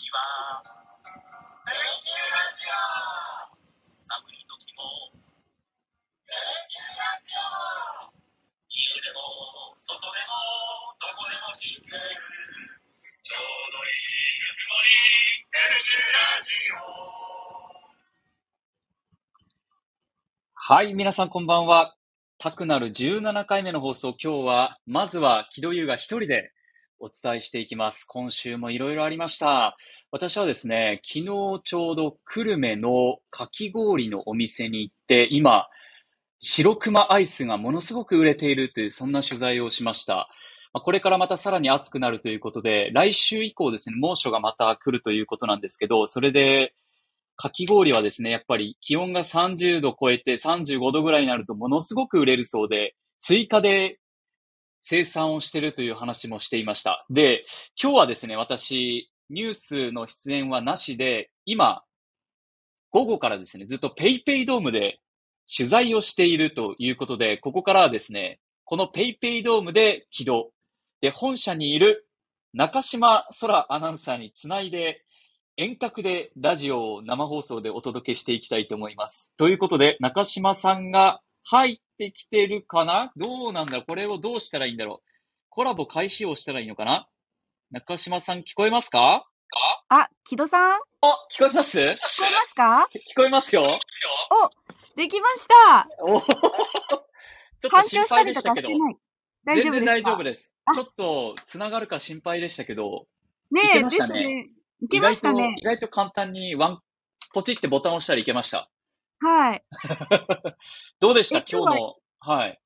時はテレキューラジオ寒い時もテレキューラジオ家でも外でもどこでも聞けるちょうどいいぬくもりテレキューラジオはい、皆さんこんばんは。タクなる17回目の放送、今日は、まずは木戸優が一人でお伝えしていきます。今週もいろいろありました。私はですね、昨日ちょうど久留米のかき氷のお店に行って、今、白熊アイスがものすごく売れているという、そんな取材をしました。これからまたさらに暑くなるということで、来週以降ですね、猛暑がまた来るということなんですけど、それで、かき氷はですね、やっぱり気温が30度超えて35度ぐらいになるとものすごく売れるそうで、追加で生産をしてるという話もしていました。で、今日はですね、私、ニュースの出演はなしで、今、午後からですね、ずっとペイペイドームで取材をしているということで、ここからはですね、このペイペイドームで起動。で、本社にいる中島空アナウンサーにつないで、遠隔でラジオを生放送でお届けしていきたいと思います。ということで、中島さんが入ってきてるかな？どうなんだろう？これをどうしたらいいんだろう？コラボ開始をしたらいいのかな？中島さん聞こえますか？あ、木戸さん？聞あ、聞こえます？聞こえますか？聞こえますよ。できました。おー。ちょっと反心配でしたけど。大丈夫ですか？全然大丈夫です。あ。ちょっと繋がるか心配でしたけど、ねえ、いけましたね。ね。いけましたね。意外と、。意外と簡単にワン、ポチってボタンを押したらいけました。はい。どうでした？え今日の、はい。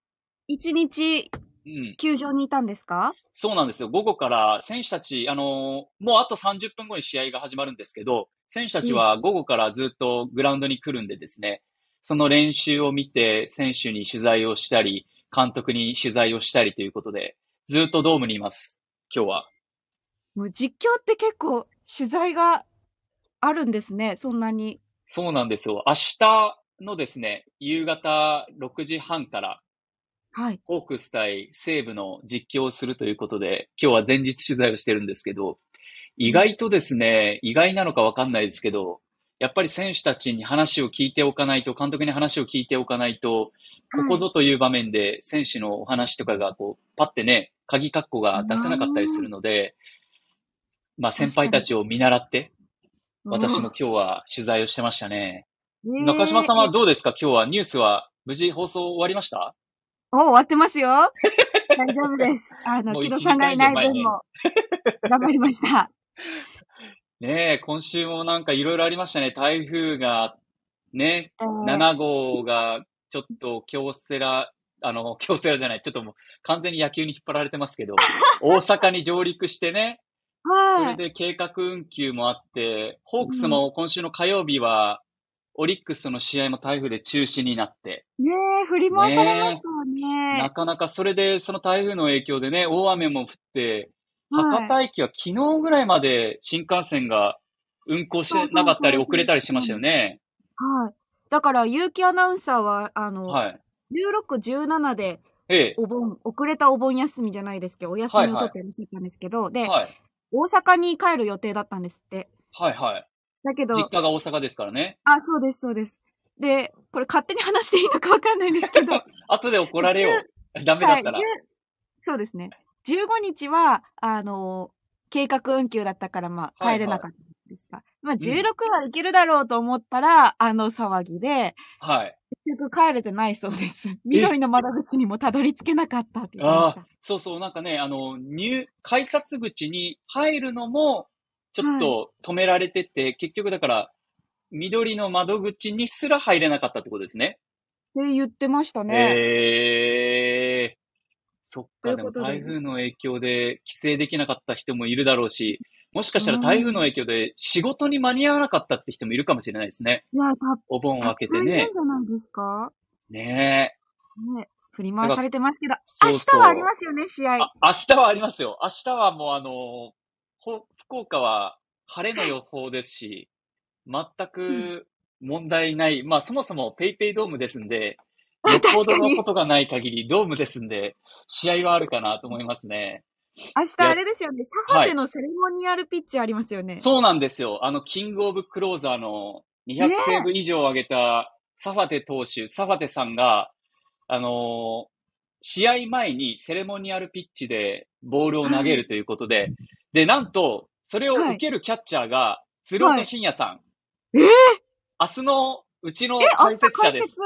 一日、うん。球場にいたんですか？そうなんですよ。午後から選手たち、あのーもうあと30分後に試合が始まるんですけど、選手たちは午後からずっとグラウンドに来るんでですね、その練習を見て選手に取材をしたり、監督に取材をしたりということで、ずっとドームにいます。今日は。もう実況って結構取材があるんですね、そんなに。そうなんですよ。明日のですね、夕方6時半から、はい。ホークス対西武の実況をするということで、今日は前日取材をしてるんですけど、意外とですね、意外なのかわかんないですけど、やっぱり選手たちに話を聞いておかないと、監督に話を聞いておかないと、ここぞという場面で選手のお話とかがこう、パってね、鍵括弧が出せなかったりするので、まあ先輩たちを見習って、私も今日は取材をしてましたね。うん。中島さんはうどうですか？今日はニュースは無事放送終わりました？お、終わってますよ。大丈夫です。あの、木戸さんがいない分も、頑張りました。ねえ、今週もなんかいろいろありましたね。台風が、ね、えー7号がちょっと京セラ、あの、京セラじゃない、ちょっともう完全に野球に引っ張られてますけど、大阪に上陸してね、そはい。れで計画運休もあって、ホークスも今週の火曜日は、オリックスの試合も台風で中止になって、ねえ、振り回されましたよね。なかなかそれで、その台風の影響でね、大雨も降って、博はい多駅は昨日ぐらいまで新幹線が運行してなかったり遅れたりしましたよね。はい。だから、結城アナウンサーは、あの、はい。16、17で、ええ。お盆、遅れたお盆休みじゃないですけど、お休みを取っていらっしゃったんですけど、で、はい。大阪に帰る予定だったんですって。はいはい。だけど、実家が大阪ですからね。あ、そうです、そうです。で、これ勝手に話していいのかわかんないんですけど、後で怒られよう。ダメだったらはい。10そうですね。15日は、あの、計画運休だったから、まあ、帰れなかったんですが、まあ、16はいけるだろうと思ったら、あの騒ぎで、はい。結局帰れてないそうです。緑の窓口にもたどり着けなかったって言ってましああ、そうそう、なんかね、あの、入、改札口に入るのも、ちょっと止められてて、結局だから、緑の窓口にすら入れなかったってことですね。た。って言ってましたね。ええそっか、でもということで台風の影響で帰省できなかった人もいるだろうし、もしかしたら台風の影響で仕事に間に合わなかったって人もいるかもしれないですね。いや、た、お盆をた明けてね。じゃないですか？ねえ。ね。振り回されてますけど、そうそう明日はありますよね、試合。あ、明日はありますよ。明日はもうあの、ほ福岡は晴れの予報ですし、全く問題ない。まあそもそもペイペイドームですんで、よっぽどのことがない限りドームですんで、試合はあるかなと思いますね。明日あれですよね。サファテのセレモニアルピッチありますよね。そうなんですよ。あの、キングオブクローザーの200ねえセーブ以上を上げたサファテ投手、サファテさんが、あのー試合前にセレモニアルピッチでボールを投げるということで、で、なんと、それを受けるキャッチャーが、鶴岡慎也さん。えー明日のうちの解日説者です。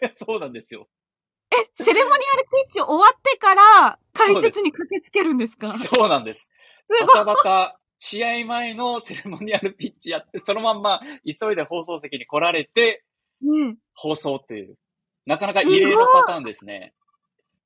解 そうなんですよ。説セレモニアルピッチ終わってから解説に駆けつけるんですか？すそうなんです。ごい。バタバタ、試合前のセレモニアルピッチやって、そのまんま急いで放送席に来られて、ね放送っていう。なかなか異例のパターンですね。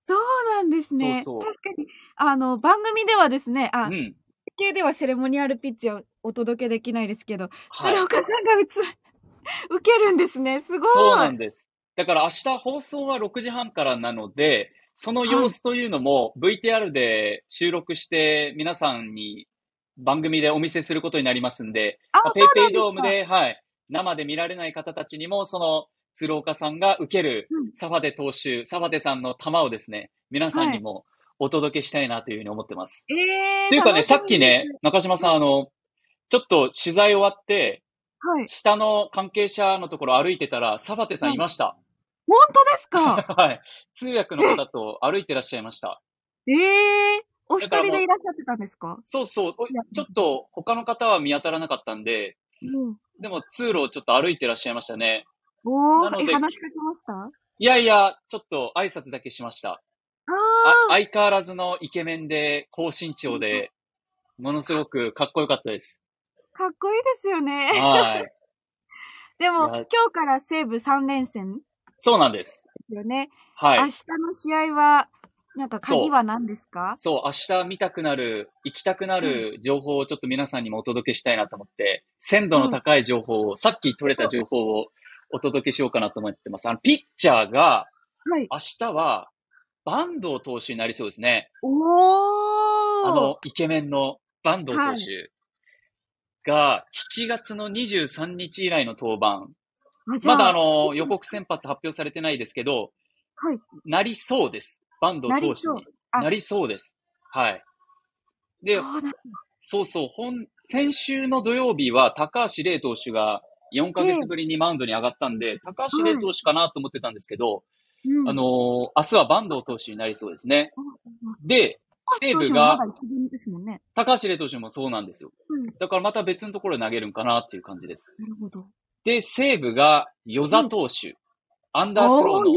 そうなんですね。そうそう確かに。あの、番組ではですね、あう、ん。系ではセレモニアルピッチをお届けできないですけど、はい鶴。岡さんが打つ、受けるんですね。すごい。そうなんです。だから明日放送は6時半からなので、その様子というのも VTR で収録して皆さんに番組でお見せすることになりますんで、あ、ペイペイドームで、はい、生で見られない方たちにも、その鶴岡さんが受けるうんサファテ投手、サファテさんの球をですね、皆さんにもお届けしたいなというふうに思ってます。ですか。えー。っていうかね、さっきね、中島さん、あの、ちょっと取材終わって、はい。下の関係者のところ歩いてたら、サファテさんいました。本当ですか？はい。通訳の方と歩いてらっしゃいました。ええー。お一人でいらっしゃってたんですか？そうそう。ちょっと他の方は見当たらなかったんで、うん。でも通路をちょっと歩いてらっしゃいましたね。おー、え、話しかけました？あいやいや、ちょっと挨拶だけしました。ああ相変わらずのイケメンで、高身長で、ものすごくかっこよかったです。ー、かっこいいですよね。はい。でも、今日から西武3連戦でそうなんです。すよね。はい。明日の試合は、なんか鍵は何ですか？そう、明日見たくなる、行きたくなる情報をちょっと皆さんにもお届けしたいなと思って、鮮度の高い情報を、さっき取れた情報をお届けしようかなと思ってます。あの、ピッチャーが、はい。明日は、坂東投手になりそうですね。おーあの、イケメンの坂東投手が、7月の23日以来の登板。まだあの、予告先発発表されてないですけど、はい。なりそうです。坂東投手に。あなりそうです。はい。で、そうだ。そう本、先週の土曜日は高橋礼投手が4ヶ月ぶりにマウンドに上がったんで、高橋礼投手かなと思ってたんですけど、うんあのー明日は坂東投手になりそうですね。うんで、西武が。高橋礼投手もそうなんですよ。うん。なだからまた別のところで投げるんかなっていう感じです。るほど。で、西武が、与座投手、アンダースローおの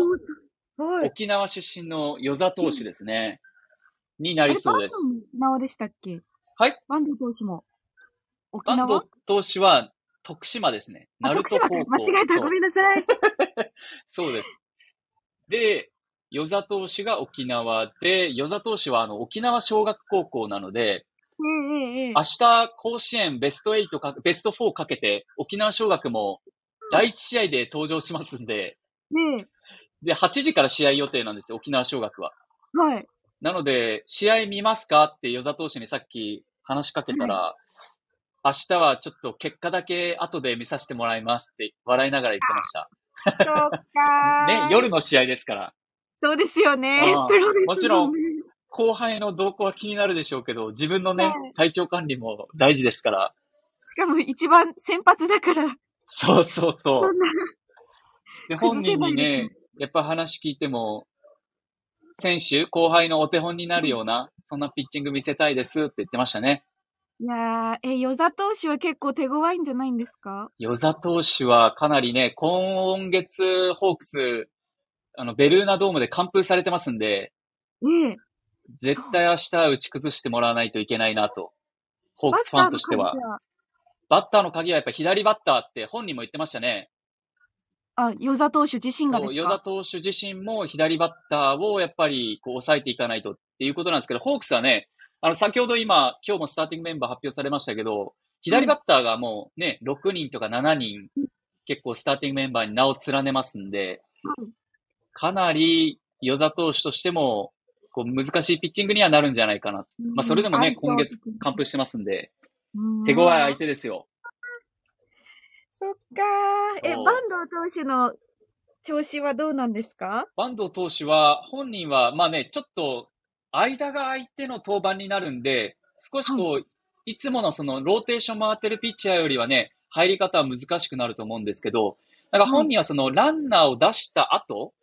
ーはい。沖縄出身の与座投手ですね。になりそうです。ド沖縄でしたっけ？はい。バンド投手も。沖坂縄東投手は徳島ですね。あ鳴徳島か。門高校。間違えた。ごめんなさい。そうです。で、与座投手が沖縄で、与座投手はあの沖縄小学高校なので、明日甲子園ベスト8か、ベスト4かけて、沖縄小学も第一試合で登場しますんで、ねで、8時から試合予定なんですよ、沖縄小学は。え。はい。なので、試合見ますかって与座投手にさっき話しかけたら、明日はちょっと結果だけ後で見させてもらいますって笑いながら言ってました。そうか ね、夜の試合ですから。そうですよね。プロですもちろんね後輩の動向は気になるでしょうけど、自分のねはい、体調管理も大事ですから。しかも一番先発だから、そうそうそそ。うで、崩本人にね、やっぱ話聞いても、選手、後輩のお手本になるような、そんなピッチング見せたいですって言ってましたね。いやー、え、与座投手は結構手強いんじゃないんですか？与座投手はかなりね、今月、ホークス、あの、ベルーナドームで完封されてますんで、ええ。絶対明日打ち崩してもらわないといけないなと。ホークスファンとしてはバッターの。鍵はやっぱ左バッターって本人も言ってましたね。あ、与座投手自身がそう、です与田か投手自身も左バッターをやっぱりこう抑えていかないとっていうことなんですけど、ホークスはね、あの、先ほど今、今日もスターティングメンバー発表されましたけど、左バッターがもうね、6人とか7人、結構スターティングメンバーに名を連ねますんでうん、かなり与田投手としても、こう難しいピッチングにはなるんじゃないかな。まあ、それでもね、今月完封してますんで、手強い相手ですよ。そっか。ー。え、坂東投手の調子はどうなんですか？坂東投手は、本人は、まあね、ちょっと、間が空いての登板になるんで、少しこう、い。つものそのローテーション回ってるピッチャーよりはね、入り方は難しくなると思うんですけど、なんか本人はそのランナーを出した後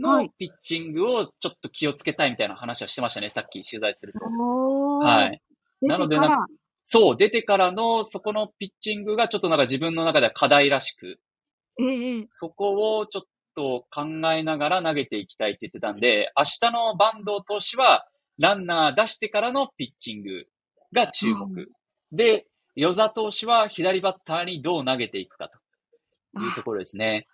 のはいピッチングをちょっと気をつけたいみたいな話はしてましたね、さっき取材すると。はい。なのでから、そう、出てからのそこのピッチングがちょっとなんか自分の中では課題らしく、そこをちょっと考えながら投げていきたいって言ってたんで、明日の坂東投手はランナー出してからのピッチングが注目。うんで、与座投手は左バッターにどう投げていくかというところですね。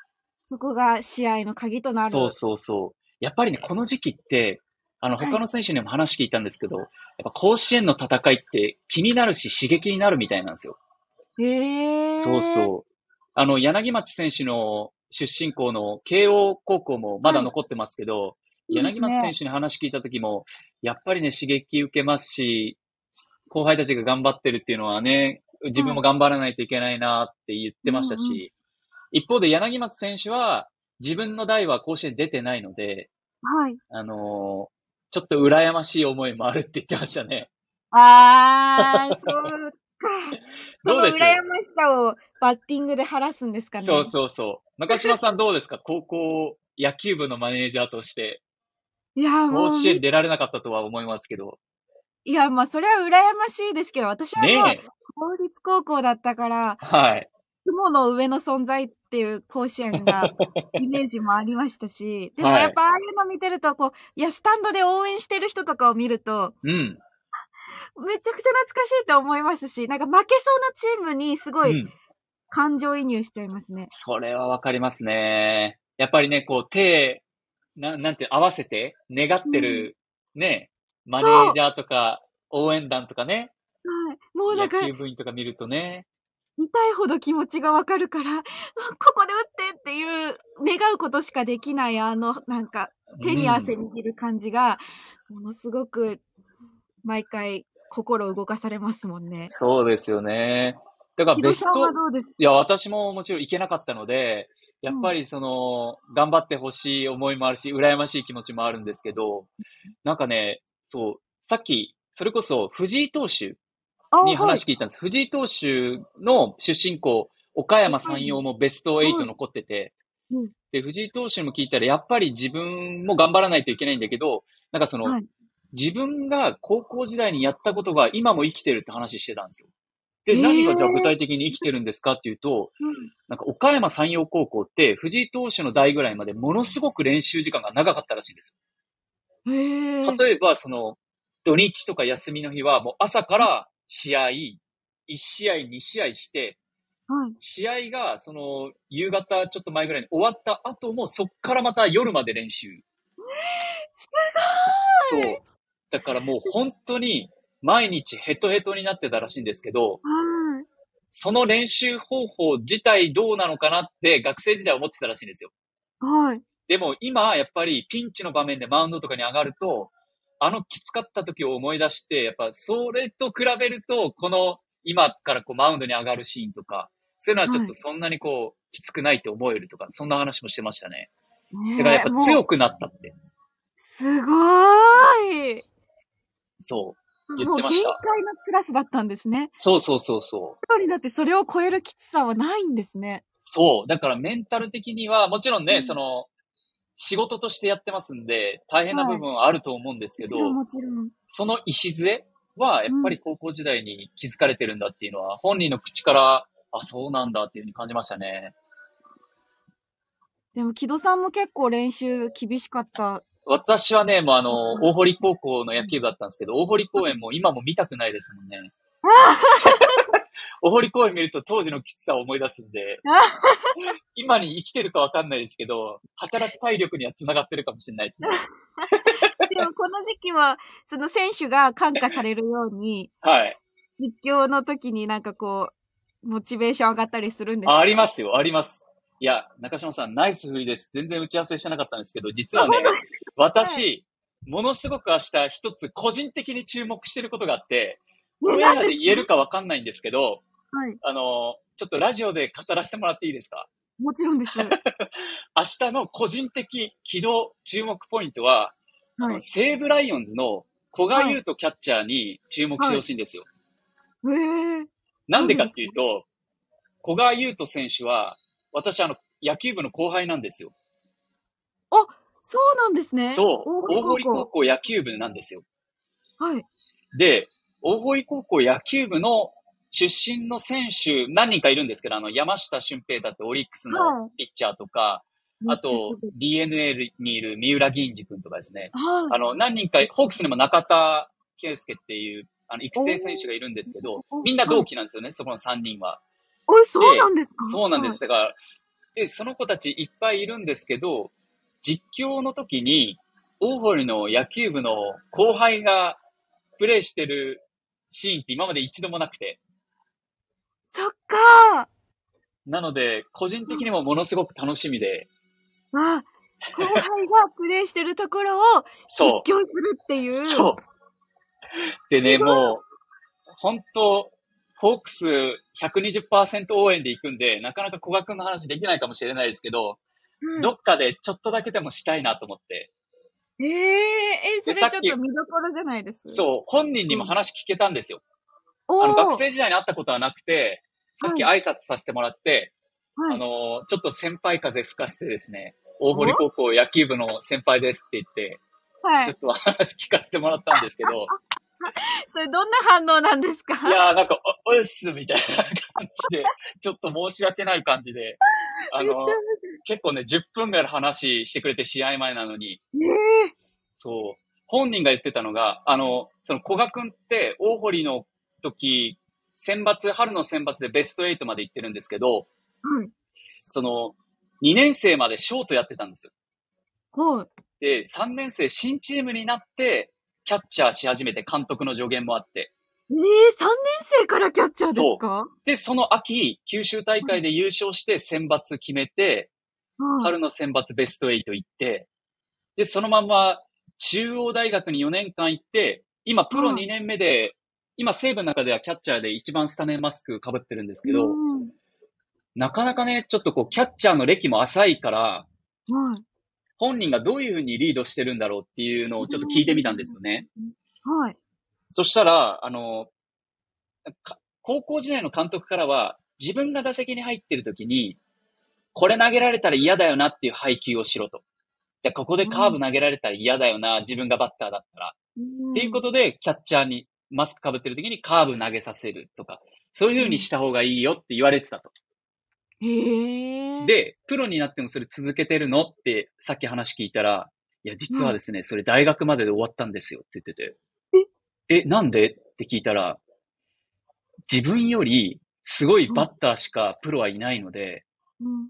そこが試合の鍵となる。そうそうそう。やっぱりね、この時期って、あの、はい他の選手にも話聞いたんですけど、やっぱ甲子園の戦いって気になるし刺激になるみたいなんですよ。へえ。そうそう。あの、柳町選手の出身校の慶応高校もまだ残ってますけど、柳いいですね町選手に話聞いた時も、やっぱりね、刺激受けますし、後輩たちが頑張ってるっていうのはね、自分も頑張らないといけないなって言ってましたし、一方で柳町選手は、自分の代は甲子園出てないので、はい。あのーちょっと羨ましい思いもあるって言ってましたね。あー、そうか。どうです？その羨ましさをバッティングで晴らすんですかね。そうそうそう。中島さんどうですか？高校野球部のマネージャーとして。いや、もう、甲子園出られなかったとは思いますけど。いや、まあ、それは羨ましいですけど、私はもう。公立高校だったから、はい。雲の上の存在っていう甲子園が、イメージもありましたし、でもはいやっぱああいうの見てると、こう、いや、スタンドで応援してる人とかを見ると、うん。めちゃくちゃ懐かしいと思いますし、なんか負けそうなチームにすごいうん。感情移入しちゃいますね。それはわかりますね。やっぱりね、こう、手、ななんて、合わせて、願ってる、ね、マネージャーとか、応援団とかね、はい。もうなんか、野球部員とか見るとね、痛いほど気持ちがわかるから、う んここで打ってっていう、願うことしかできない、あの、なんか、手に汗うん握る感じが、ものすごく、毎回、心を動かされますもんね。そうですよね。だからベスト、いや、私ももちろん行けなかったので、やっぱりその、頑張ってほしい思いもあるし、羨ましい気持ちもあるんですけど、なんかね、そう、さっき、それこそ藤井投手に話聞いたんです。藤井投手の出身校、岡山山陽もベスト8残ってて、うんで、藤井投手にも聞いたら、やっぱり自分も頑張らないといけないんだけど、なんかその、はい自分が高校時代にやったことが今も生きてるって話してたんですよ。で、何がじゃあ具体的に生きてるんですかっていうと、なんか岡山山陽高校って藤井投手の代ぐらいまでものすごく練習時間が長かったらしいんですうん。へえ。よ。例えば、その、土日とか休みの日はもう朝から試合、1試合、2試合して、はい。試合がその夕方ちょっと前ぐらいに終わった後もそっからまた夜まで練習。すごいそう。だからもう本当に毎日ヘトヘトになってたらしいんですけど、はい。その練習方法自体どうなのかなって学生時代は思ってたらしいんですよ。はい。でも今やっぱりピンチの場面でマウンドとかに上がると、あのきつかった時を思い出して、やっぱそれと比べると、この今からこうマウンドに上がるシーンとか、そういうのはちょっとそんなにこう、きつくないって思えるとか、そんな話もしてましたね。ねだからやっぱもう強くなったって。すごーい。そう。言もう限ってました界の辛さだったんですね。そうそうそうそう。プロになってそれを超えるきつさはないんですね。そう。だからメンタル的には、もちろんね、うんその、仕事としてやってますんで、大変な部分はあると思うんですけど、もちろんもちろん。その礎は、やっぱり高校時代に気づかれてるんだっていうのは、本人の口から、あ、そうなんだっていうふうに感じましたね。でも木戸さんも結構練習厳しかった。私はね、もうあの、うん大堀高校の野球部だったんですけど、大堀公園も今も見たくないですもんね。大堀公園見ると当時のきつさを思い出すんで、今に生きてるかわかんないですけど、働く体力には繋がってるかもしれないですね。でもこの時期は、その選手が感化されるように、はい。実況の時になんかこう、モチベーション上がったりするんですあか？ありますよ、あります。いや、中島さん、ナイス振りです。全然打ち合わせしてなかったんですけど、実はね、私、ものすごく明日一つ個人的に注目してることがあって、オンエアで言えるかわかんないんですけど、はい。あの、ちょっとラジオで語らせてもらっていいですか？もちろんです。は 明日の個人的起動注目ポイントは、あのい。西武ライオンズの古賀優斗キャッチャーに注目してほしいんですよ。へえ。なんでかっていうと、古賀優斗選手は、私、あの、野球部の後輩なんですよ。そうなんですね。そう。大堀高校。校野球部なんですよ。はい。で、大堀高校野球部の出身の選手、何人かいるんですけど、あの、山下俊平だってオリックスはいのピッチャーとか、あとめっちゃすごい DNA にいる三浦銀次君とかですね。はい。あの、何人か、ホークスにも中田圭介っていう、あの、育成選手がいるんですけどみんな同期なんですよね、そこの3人は。おい、そうなんですか？そうなんです。だから、で、その子たちいっぱいいるんですけど、実況の時に、大堀の野球部の後輩がプレイしてるシーンって今まで一度もなくて。そっかなので、個人的にもものすごく楽しみで、あ、後輩がプレイしてるところを そ実況するっていうう。そう。でね、もう、本当フォークス120%応援で行くんで、なかなか古賀くんの話できないかもしれないですけど、うん。どっかでちょっとだけでもしたいなと思って。えええ、それちょっと見どころじじゃないです？そう、本人にも話聞けたんですよ。おーあの、学生時代に会ったことはなくて、さっきは挨拶させてもらって、はい。あの、ちょっと先輩風吹かせてですね、大堀高校野球部の先輩ですって言って、はい。ちょっと話聞かせてもらったんですけど、それどんな反応なんですか？いやーなんか、お、おっすみたいな感じで、ちょっと申し訳ない感じで、あの結構ね、10分ぐらい話してくれて試合前なのに、白い。ええそう、本人が言ってたのが、あの、その古賀くんって大堀の時、選抜、春の選抜でベスト8まで行ってるんですけど、はい。その、2年生までショートやってたんですよ。はい。で、3年生新チームになって、キャッチャーし始めて監督の助言もあって。ええー、3年生からキャッチャーですか？で、その秋、九州大会で優勝して選抜決めて、はい。春の選抜ベスト8行って、で、そのまま中央大学に4年間行って、今プロうん2年目で、今西武の中ではキャッチャーで一番スタメンマスク被ってるんですけど、うんなかなかね、ちょっとこう、キャッチャーの歴も浅いから、はい。本人がどういうふうにリードしてるんだろうっていうのをちょっと聞いてみたんですよね。はい。そしたら、あの、か高校時代の監督からは、自分が打席に入ってる時に、これ投げられたら嫌だよなっていう配球をしろと。で、ここでカーブ投げられたら嫌だよな、自分がバッターだったら。っていうことで、キャッチャーにマスク被ってる時にカーブ投げさせるとか、そういう風にした方がいいよって言われてたと。で、プロになってもそれ続けてるのって、さっき話聞いたら、いや、実はですね、それ大学までで終わったんですよって言ってて。え、なんで？って聞いたら、自分よりすごいバッターしかプロはいないので、うん。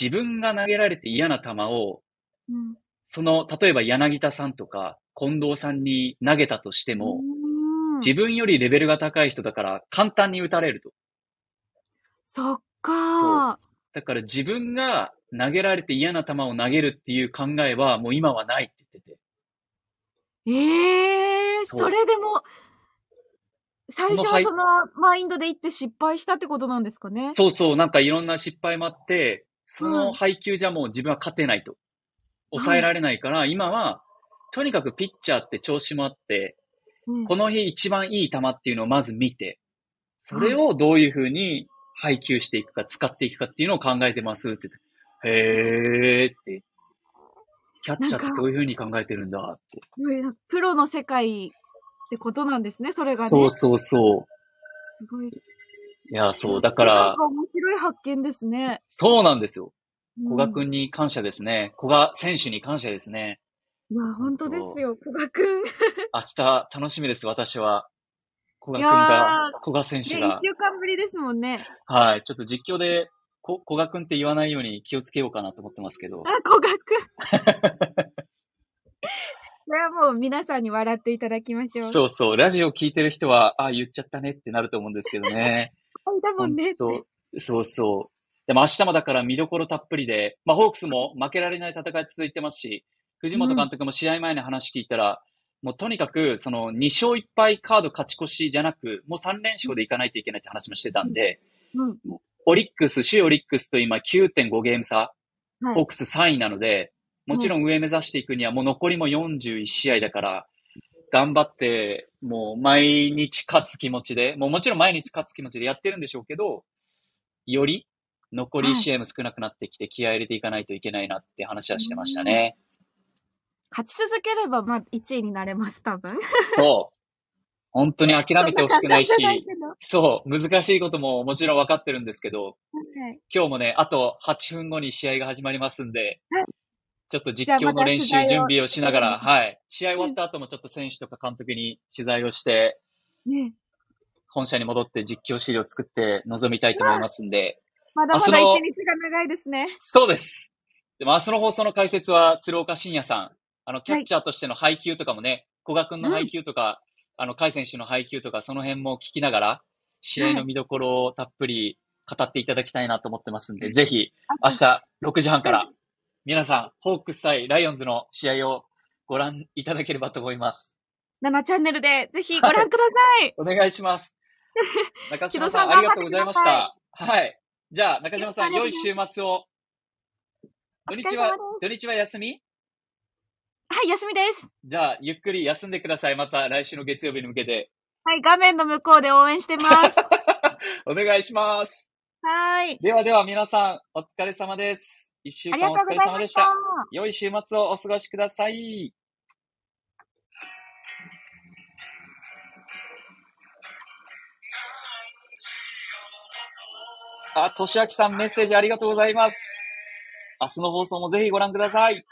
自分が投げられて嫌な球を、うん。その、例えば柳田さんとか近藤さんに投げたとしても、うん自分よりレベルが高い人だから簡単に打たれると。そっかだから自分が投げられて嫌な球を投げるっていう考えはもう今はないって言ってて。ー。ええー、そう。それでも、最初はそのマインドで行って失敗したってことなんですかね？そうそう、なんかいろんな失敗もあって、そはい。の配球じゃもう自分は勝てないと。抑えられないから、今は、とにかくピッチャーって調子もあって、うん。この日一番いい球っていうのをまず見て、それをどういうふうに配球していくか、使っていくかっていうのを考えてますって言って、へーって、キャッチャーってそういうふうに考えてるんだって。うんプロの世界ってことなんですね、それがね。そうそうそう。すごい。いや、そう、だかならん、か面白い発見ですね。そうなんですよ。うん古賀くんに感謝ですね。古賀選手に感謝ですね。いや、本当ですよ、古賀くん。明日楽しみです、私は。古賀くんがー、古賀選手が。週間ぶりですもんね。はい。ちょっと実況で、こ古賀くんって言わないように気をつけようかなと思ってますけどあ、。古賀くん。それはもう皆さんに笑っていただきましょう。そうそう。ラジオ聞いてる人は、あ、言っちゃったねってなると思うんですけどね。はい、だもんねそうそう。でも明日もだから見どころたっぷりで、まあ、ホークスも負けられない戦い続いてますし、藤本監督も試合前に話聞いたら、もうとにかく、その2勝1敗カード勝ち越しじゃなく、もう3連勝でいかないといけないって話もしてたんで、うん。オリックス、首位オリックスと今9.5ゲーム差、はいホークス3位なので、もちろん上目指していくにはもう残りも41試合だから、頑張って、もう毎日勝つ気持ちで、もうもちろん毎日勝つ気持ちでやってるんでしょうけど、より残り試合も少なくなってきて気合い入れていかないといけないなって話はしてましたね。勝ち続ければ、まあ、1位になれます、多分。そう。本当に諦めてほしくないしそう、難しいことももちろん分かってるんですけど、はい今日もね、あと8分後に試合が始まりますんではい、ちょっと実況の練習準備をしながら、うんはい。試合終わった後もちょっと選手とか監督に取材をして、ね本社に戻って実況資料を作って臨みたいと思いますんで、まだまだ一日が長いですね。そうです。でも明日の放送の解説は鶴岡慎也さん。あの、キャッチャーとしての配球とかもね、古賀くんの配球とか、あの、甲斐選手の配球とか、その辺も聞きながら、試合の見どころをたっぷり語っていただきたいなと思ってますんで、ぜひ、明日6時半から、皆さん、ホークス対ライオンズの試合をご覧いただければと思います。7チャンネルでぜひご覧ください。お願いします。中島さん、ありがとうございました。はい。じゃあ、中島さん、良い週末を。土日は土日は休み？はい、休みです。じゃあ、ゆっくり休んでください。また来週の月曜日に向けて。はい、画面の向こうで応援してます。お願いします。はい。ではでは皆さん、お疲れ様です。一週間お疲れ。様でしたた。良い週末をお過ごしください。あ、としあきさんメッセージありがとうございます。明日の放送もぜひご覧ください。